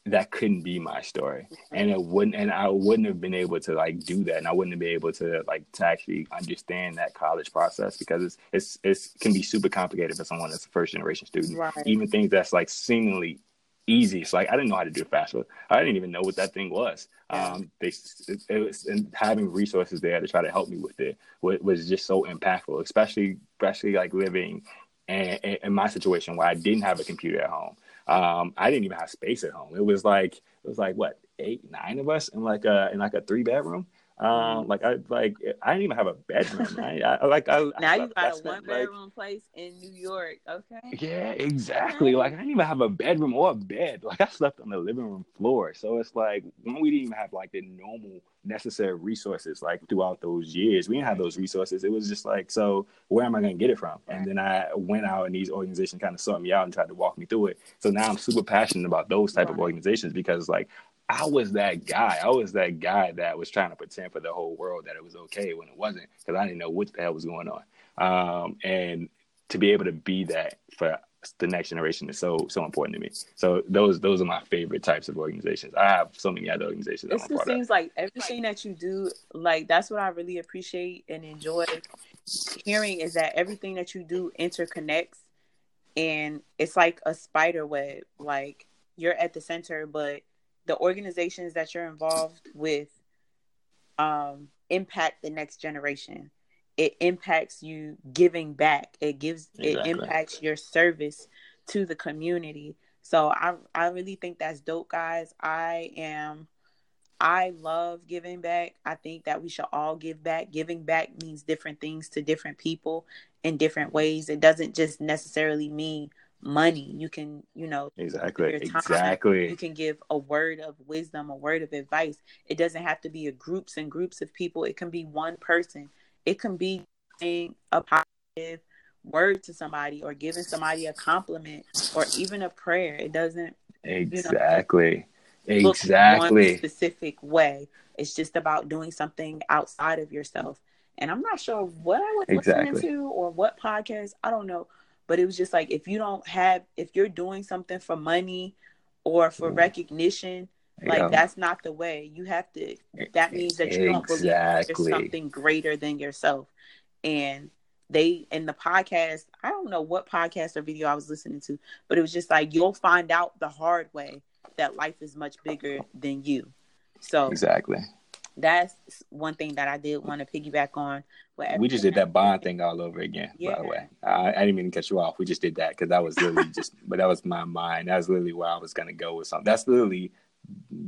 that couldn't be my story, mm-hmm. and it wouldn't, and I wouldn't have been able to like do that, and I wouldn't have been able to like to actually understand that college process because it's it's it's can be super complicated for someone that's a first generation student. Right. even things that's like seemingly easy. So like I didn't know how to do FAFSA. I didn't even know what that thing was. Um, they it, it was and having resources there to try to help me with it was, was just so impactful, especially especially like living in, in, in my situation where I didn't have a computer at home. Um, I didn't even have space at home. It was like it was like what eight nine of us in like a in like a three bedroom. Um, like I like I didn't even have a bedroom. I, I like I [laughs] now I, you got a spent, one bedroom like, place in New York. Okay. Yeah, exactly. Like I didn't even have a bedroom or a bed. [laughs] Like I slept on the living room floor. So it's like when we didn't even have like the normal necessary resources like throughout those years. We didn't have those resources. It was just like, so where am I going to get it from? And then I went out and these organizations kind of sought me out and tried to walk me through it. So now I'm super passionate about those type right. of organizations because like I was that guy. I was that guy that was trying to pretend for the whole world that it was okay when it wasn't because I didn't know what the hell was going on. Um, and to be able to be that for the next generation is so so important to me. So those those are my favorite types of organizations. I have so many other organizations. It just seems of. like everything that you do, like that's what I really appreciate and enjoy hearing is that everything that you do interconnects, and it's like a spider web. Like you're at the center, but the organizations that you're involved with um, impact the next generation. It impacts you giving back. It gives exactly. it impacts your service to the community. So I I really think that's dope, guys. I am I love giving back. I think that we should all give back. Giving back means different things to different people in different ways. It doesn't just necessarily mean money. You can, you know, exactly, exactly. You can give a word of wisdom, a word of advice. It doesn't have to be a groups and groups of people. It can be one person. It can be saying a positive word to somebody or giving somebody a compliment or even a prayer. It doesn't exactly, you know, exactly one specific way. It's just about doing something outside of yourself. And I'm not sure what I was exactly. listening to or what podcast. I don't know but it was just like if you don't have if you're doing something for money or for mm. recognition like yeah. that's not the way. You have to that means that you don't believe there's something greater than yourself. And they in the podcast i don't know what podcast or video i was listening to but it was just like you'll find out the hard way that life is much bigger than you. So exactly that's one thing that I did want to piggyback on. We just did that bond thing all over again. Yeah. By the way, I, I didn't mean to cut you off. We just did that because that was literally just, [laughs] but that was my mind. That was literally where I was gonna go with something. That's literally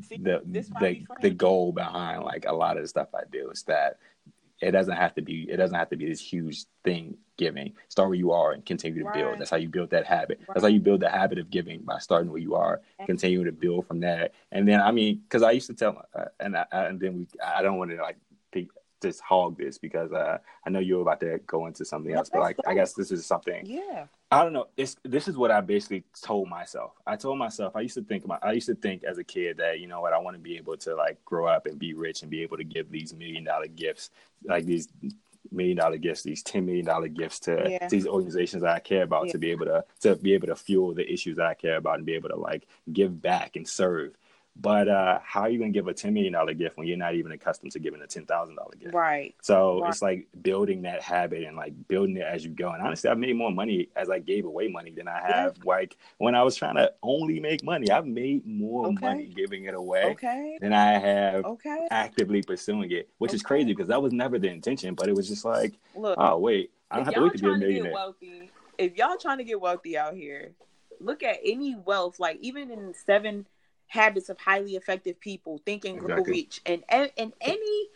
See, the the, the goal behind like a lot of the stuff I do is that it doesn't have to be it doesn't have to be this huge thing giving start where you are and continue to right. build that's how you build that habit right. that's how you build the habit of giving by starting where you are continuing to build from that and then i mean because i used to tell uh, and I, and then we i don't want to like just hog this because uh, I know you're about to go into something else, but like I guess this is something. Yeah. I don't know. This this is what I basically told myself. I told myself I used to think about. I used to think as a kid that you know what I want to be able to like grow up and be rich and be able to give these million dollar gifts, like these million dollar gifts, these ten million dollar gifts to yeah. these organizations that I care about yeah. to be able to to be able to fuel the issues that I care about and be able to like give back and serve. But uh, how are you going to give a $10 million gift when you're not even accustomed to giving a $10,000 gift? Right. So right. it's like building that habit and like building it as you go. And honestly, I've made more money as I gave away money than I have yeah. like when I was trying to only make money. I've made more okay. money giving it away okay. than I have okay. actively pursuing it, which okay. is crazy because that was never the intention. But it was just like, Look, oh, wait, I don't have to wait to be a millionaire. Wealthy, if y'all trying to get wealthy out here, look at any wealth, like even in seven – habits of highly effective people thinking exactly. reach and and any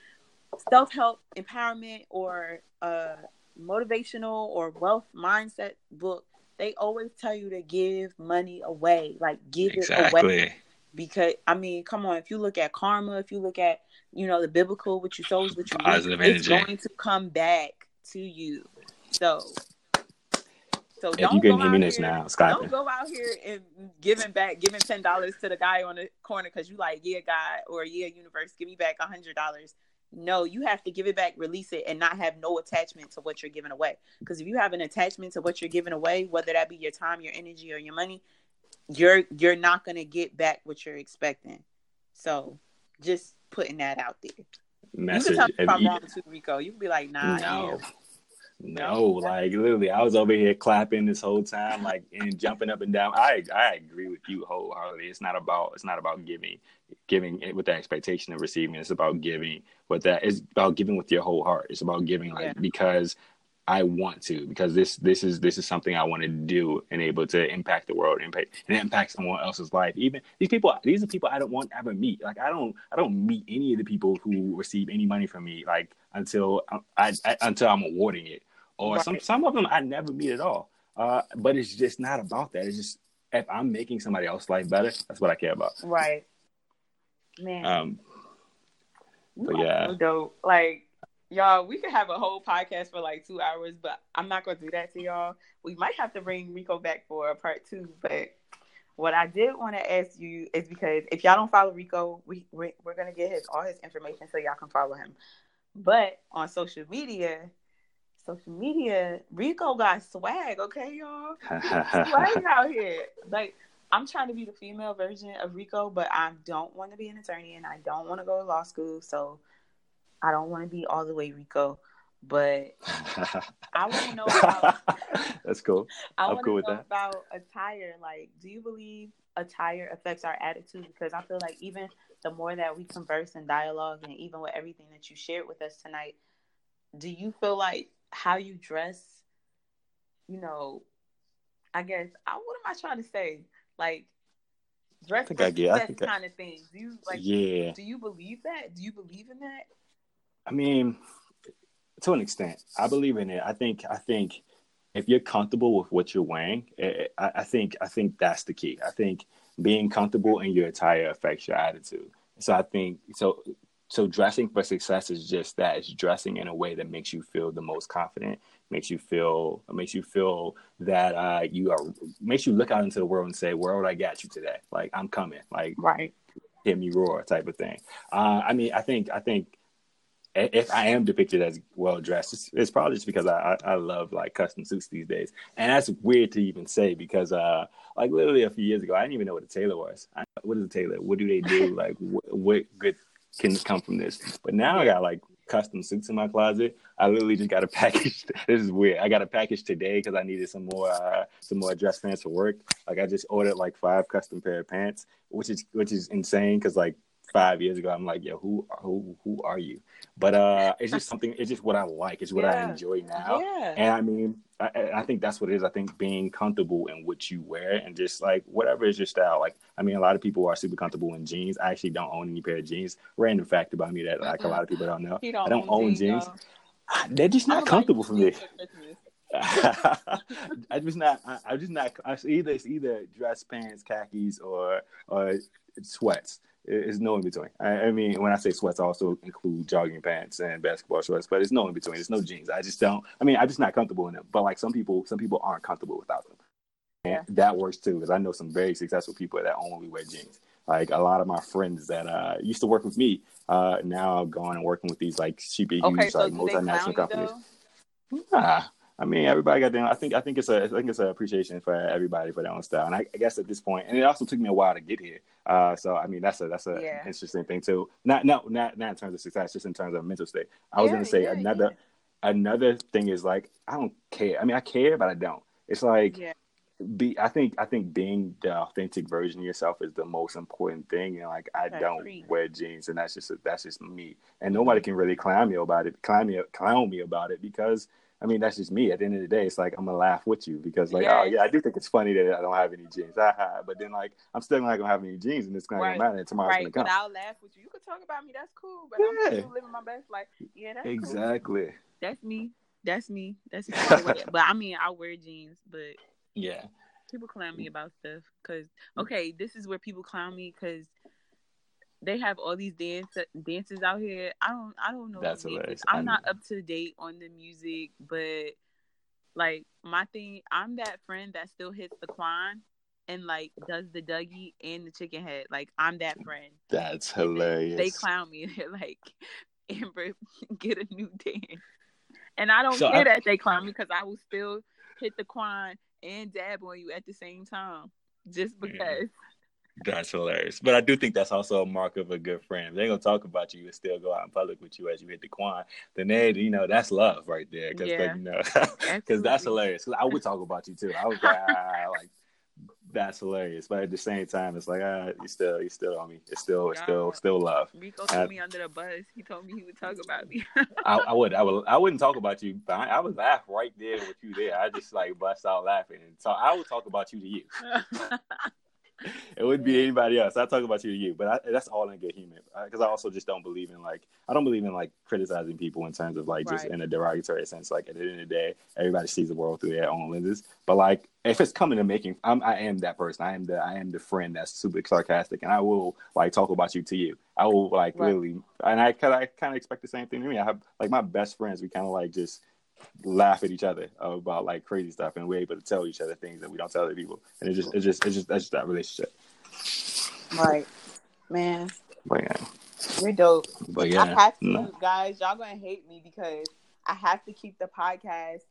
self-help empowerment or uh motivational or wealth mindset book they always tell you to give money away like give exactly. it away because i mean come on if you look at karma if you look at you know the biblical what you sow is what you reap, it's going to come back to you so so if you couldn't hear me this now, Skype. Don't go out here and giving back, giving ten dollars to the guy on the corner because you like, yeah, guy, or yeah, universe, give me back a hundred dollars. No, you have to give it back, release it, and not have no attachment to what you're giving away. Because if you have an attachment to what you're giving away, whether that be your time, your energy, or your money, you're you're not gonna get back what you're expecting. So, just putting that out there. Message. You can tell me if I'm wrong too, Reco. You can be like, nah, no. No, like literally, I was over here clapping this whole time, like and jumping up and down. I I agree with you wholeheartedly. It's not about it's not about giving, giving with the expectation of receiving. It's about giving with that. It's about giving with your whole heart. It's about giving like yeah. because I want to because this this is this is something I want to do and able to impact the world, impact and impact someone else's life. Even these people, these are people I don't want to ever meet. Like I don't I don't meet any of the people who receive any money from me like until uh, I, I until I'm awarding it. Or right. some some of them I never meet at all. Uh, but it's just not about that. It's just if I'm making somebody else's life better, that's what I care about. Right. Man. Um. But yeah. So dope. Like y'all, we could have a whole podcast for like two hours, but I'm not gonna do that to y'all. We might have to bring Reco back for a part two, but what I did want to ask you is because if y'all don't follow Reco, we we're, we're gonna get his all his information so y'all can follow him. But on social media, social media, Reco got swag, okay, y'all? [laughs] swag out here. Like I'm trying to be the female version of Reco, but I don't want to be an attorney and I don't want to go to law school. So I don't want to be all the way Reco, but [laughs] I want to know about. [laughs] That's cool. I to cool know about attire. Like, do you believe attire affects our attitude? Because I feel like even the more that we converse and dialogue, and even with everything that you shared with us tonight, do you feel like how you dress? You know, I guess. I, what am I trying to say? Like dress I think I get, I think kind I, of thing. Do you like? Yeah. Do you believe that? Do you believe in that? I mean, to an extent, I believe in it. I think I think if you're comfortable with what you're wearing, it, I, I, think I think that's the key. I think being comfortable in your attire affects your attitude. So I think so. So dressing for success is just that. It's dressing in a way that makes you feel the most confident, makes you feel makes you feel that uh, you are makes you look out into the world and say, "World, I got you today. Like I'm coming. Like right, hit me roar," type of thing. Uh, I mean, I think I think if I am depicted as well dressed, it's, it's, probably just because I, I, I love like custom suits these days, and that's weird to even say because uh like literally a few years ago I didn't even know what a tailor was. I, what is a tailor? What do they do? [laughs] like what, what good can come from this? But now I got like custom suits in my closet. I literally just got a [laughs] package. this is weird. I got a package today because I needed some more uh, some more dress pants for work. Like I just ordered like five custom pair of pants, which is which is insane because like five years ago, I'm like, yo, who who who are you? But uh, it's just something. It's just what I like. It's what yeah. I enjoy now. Yeah. And I mean, I, I, think that's what it is. I think being comfortable in what you wear and just like whatever is your style. Like, I mean, a lot of people are super comfortable in jeans. I actually don't own any pair of jeans. Random fact about me that like a lot of people don't know. [laughs] Don't I don't own, jeans. jeans. They're just not comfortable for me. [laughs] I just not. I, I just not. I, either it's either dress pants, khakis, or or sweats it's no in between. I, I, mean, when I say sweats, I also include jogging pants and basketball shorts, but it's no in between. It's no jeans. I just don't. I mean, I'm just not comfortable in them. But like some people, some people aren't comfortable without them, and yeah. that works too. Because I know some very successful people that only wear jeans. Like a lot of my friends that uh, used to work with me, uh, now going and working with these like super okay, huge so like multinational companies. Nah, I mean, everybody got their. I think I think it's a I think it's an appreciation for everybody for their own style, and I, I, guess at this point, and it also took me a while to get here. Uh, so I mean, that's a that's a yeah. interesting thing too. Not no not not in terms of success, just in terms of mental state. I was yeah, gonna say yeah, another another thing is like I don't care. I mean, I care, but I don't. It's like be. I think I think being the authentic version of yourself is the most important thing. And like I don't wear jeans, and that's just that's just me. And nobody can really clown me about it. Clown me clown me about it because I mean, that's just me. At the end of the day, it's like I'm gonna laugh with you because, like, oh yeah, I do think it's funny that I don't have any jeans. but then, like, I'm still not gonna have any jeans, and it's gonna right. matter. Tomorrow's right. gonna come. But I'll laugh with you. You can talk about me. That's cool. But yeah. I'm still living my best life. Yeah, that's exactly. Cool. That's me. That's me. That's [laughs] me. but I mean, I wear jeans, but yeah, people clown me mm. about stuff. Cause mm. okay, this is where people clown me because they have all these dance dances out here. I don't I don't know. That's hilarious. I'm not up to date on the music, but like my thing, I'm that friend that still hits the quan and like does the Dougie and the chicken head. Like I'm that friend. That's hilarious. They, they clown me. [laughs] They're like, Amber, [laughs] get a new dance. And I don't so care I... that they clown me because I will still hit the quan and dab on you at the same time. Just because. Yeah. That's hilarious. But I do think that's also a mark of a good friend. They're gonna talk about you and still go out in public with you as you hit the quan, then they, you know, that's love right there. Because yeah. you know, [laughs] because that's hilarious. Cause I would talk about you too. I was like, ah, like That's hilarious, but at the same time, it's like ah, you still, you still on me. It's still, it's still, still love. Reco threw me under the bus. He told me he would talk about me. [laughs] I, I, would, I would, I wouldn't talk about you. But I, I, would laugh right there with you there. I just like bust out laughing, and so I would talk about you to you. [laughs] it wouldn't be anybody else. I talk about you to you, but I, that's all in good humor. Because I also just don't believe in like I don't believe in like criticizing people in terms of like just right. in a derogatory sense. Like at the end of the day, everybody sees the world through their own lenses. But like if it's coming to making, I'm, I am that person. I am the I am the friend that's super sarcastic, and I will like talk about you to you. I will like right. really, and I I kind of expect the same thing to me. I have like my best friends. We kind of like just laugh at each other about like crazy stuff, and we're able to tell each other things that we don't tell other people. And it just, it just, it just, that's just that relationship. Right, man. But yeah, we're dope. But yeah, I have to, no. guys. Y'all gonna hate me because I have to keep the podcast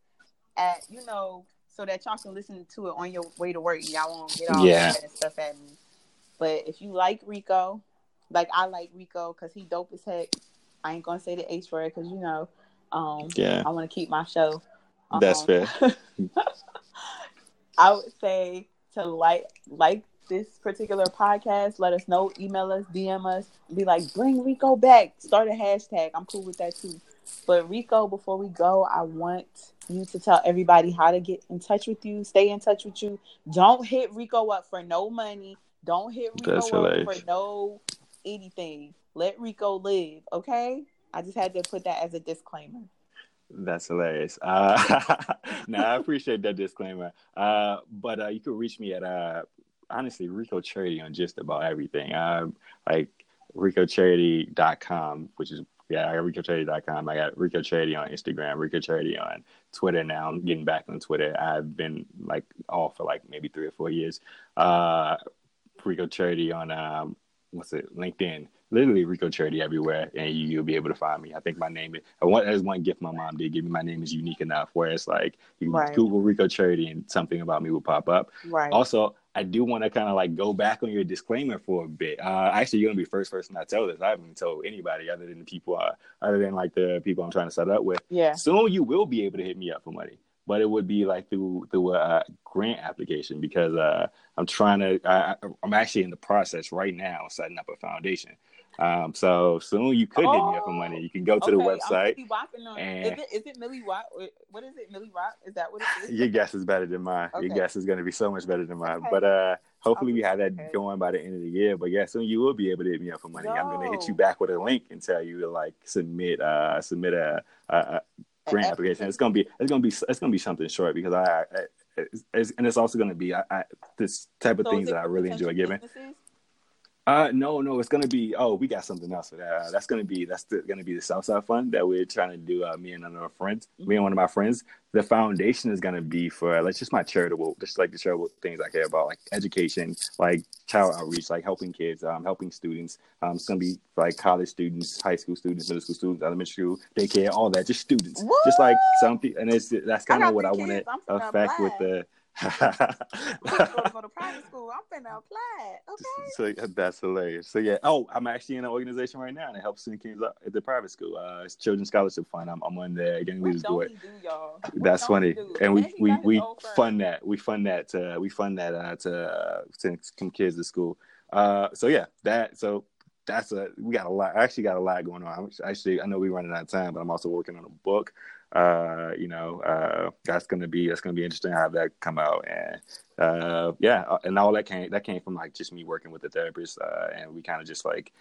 at you know so that y'all can listen to it on your way to work. And y'all won't get all yeah. that stuff at me. But if you like Reco, like I like Reco because he dope as heck. I ain't gonna say the H word because you know um, yeah, I want to keep my show. Um, That's fair. [laughs] I would say to like like this particular podcast. Let us know. Email us, DM us, be like, bring Reco back. Start a hashtag. I'm cool with that too. But Reco, before we go, I want you to tell everybody how to get in touch with you, stay in touch with you. Don't hit Reco up for no money. Don't hit Reco That's up hilarious. for no anything. Let Reco live, okay? I just had to put that as a disclaimer. That's hilarious. Uh, [laughs] now I appreciate that disclaimer. Uh, but uh, you can reach me at uh, honestly Reco Charity on just about everything. Um, like RecoCharity.com, which is yeah, I got RecoCharity.com. I got Reco Charity on Instagram, Reco Charity on Twitter. Now I'm getting back on Twitter. I've been like off for like maybe three or four years. Uh, Reco Charity on um, what's it? LinkedIn literally Reco Charity everywhere, and you, will be able to find me. I think my name is one. There's one gift my mom did give me. My name is unique enough where it's like you right. Google Reco Charity and something about me will pop up. Right. Also, I do want to kind of like go back on your disclaimer for a bit. Uh, actually, you're gonna be first person I tell this. I haven't told anybody other than the people, uh, other than like the people I'm trying to set up with. Yeah. Soon you will be able to hit me up for money but it would be like through through a grant application because uh, I'm trying to. I, I, am actually in the process right now setting up a foundation. Um, so soon you could oh, hit me up for money. You can go to okay, the website. And is it, is it Millie Watt? What is it, Millie Rock? Is that what it is? Your guess is better than mine. Okay. Your guess is going to be so much better than mine. Okay. But uh, hopefully we have that going by the end of the year. But yeah, soon you will be able to hit me up for money. I'm going to hit you back with a link and tell you to like submit uh submit a, a, a grant application. It's gonna be it's gonna be it's gonna be something short because I, I it's, and it's also gonna be I, I, this type of so things that I really enjoy giving. Businesses? Uh, no, no, it's gonna be. Oh, we got something else for that. Uh, that's gonna be that's the, gonna be the Southside Fund that we're trying to do. Uh, me and another friend, me and one of my friends. The foundation is gonna be for like just my charitable, just like the charitable things I care about, like education, like child outreach, like helping kids, um, helping students. Um, it's gonna be like college students, high school students, middle school students, elementary school, daycare, all that. Just students, just like something. And it's that's kind of what I want to affect with the [laughs] go, to, go to private school. I'm finna apply. Okay. So that's hilarious. So yeah. Oh, I'm actually in an organization right now and it helps send kids up at the private school. Uh, it's Children's Scholarship Fund. I'm, I'm on the Gang Leaders Board. That's funny. And we we, we fund that. We fund that. To, we fund that uh, to uh, send some kids to school. Uh, so yeah, that so that's a we got a lot. I actually got a lot going on. I'm actually I know we're running out of time, but I'm also working on a book uh, you know, uh, that's gonna be that's gonna be interesting have that come out, and uh, yeah, uh, and all that came that came from like just me working with the therapist, uh, and we kind of just like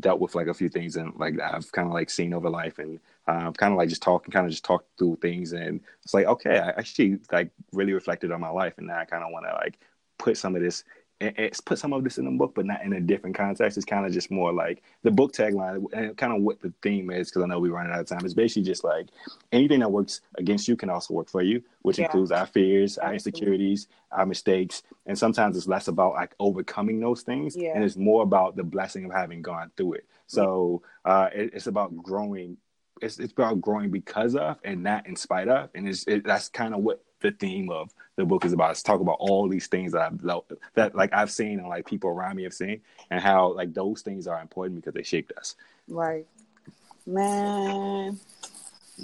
dealt with like a few things and like I've kind of like seen over life, and um, kind of like just talking, kind of just talk through things, and it's like okay, I actually like really reflected on my life, and now I kind of want to like put some of this it's put some of this in the book, but not in a different context. It's kind of just more like the book tagline and kind of what the theme is, because I know we're running out of time. It's basically just like anything that works against you can also work for you, which yeah. includes our fears, our insecurities, our mistakes. And sometimes it's less about like overcoming those things, yeah. and it's more about the blessing of having gone through it. So uh, it, it's about growing. It's, it's about growing because of and not in spite of, and it's it, that's kind of what the theme of the book is about. It's talk about all these things that I've that like I've seen and like people around me have seen, and how like those things are important because they shaped us. Right, man.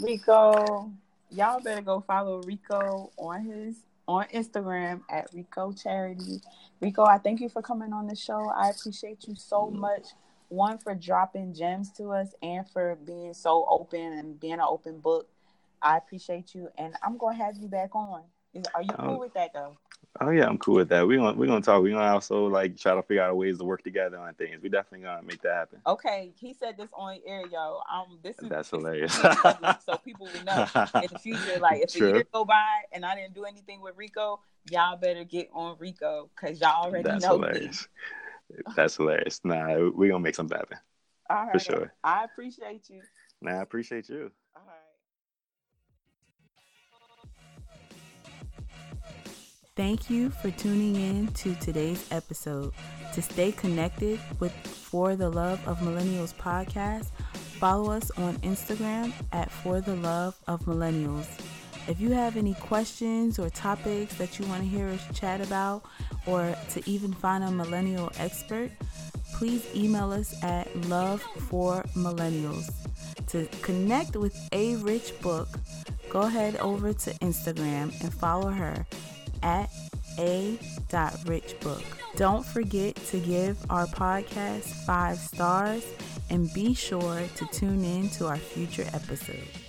Reco, y'all better go follow Reco on his on Instagram at Reco Charity. Reco, I thank you for coming on the show. I appreciate you so much. One for dropping gems to us and for being so open and being an open book. I appreciate you, and I'm gonna have you back on. Are you cool oh. with that though? Oh yeah, I'm cool with that. We're gonna we're gonna talk. We're gonna also like try to figure out ways to work together on things. We definitely gonna make that happen. Okay, he said this on air, yo. Um, this is that's hilarious. so people will know in the future. Like if True. a year go by and I didn't do anything with Reco, y'all better get on Reco because y'all already that's know. That's hilarious. That's hilarious. Nah, we're gonna make something happen. All right, for sure. I appreciate you. Nah, I appreciate you. Thank you for tuning in to today's episode. To stay connected with For the Love of Millennials podcast, follow us on Instagram at For the Love of Millennials. If you have any questions or topics that you want to hear us chat about, or to even find a millennial expert, please email us at Love for Millennials. To connect with A Rich Book, go ahead over to Instagram and follow her at a.richbook. Don't forget to give our podcast five stars and be sure to tune in to our future episodes.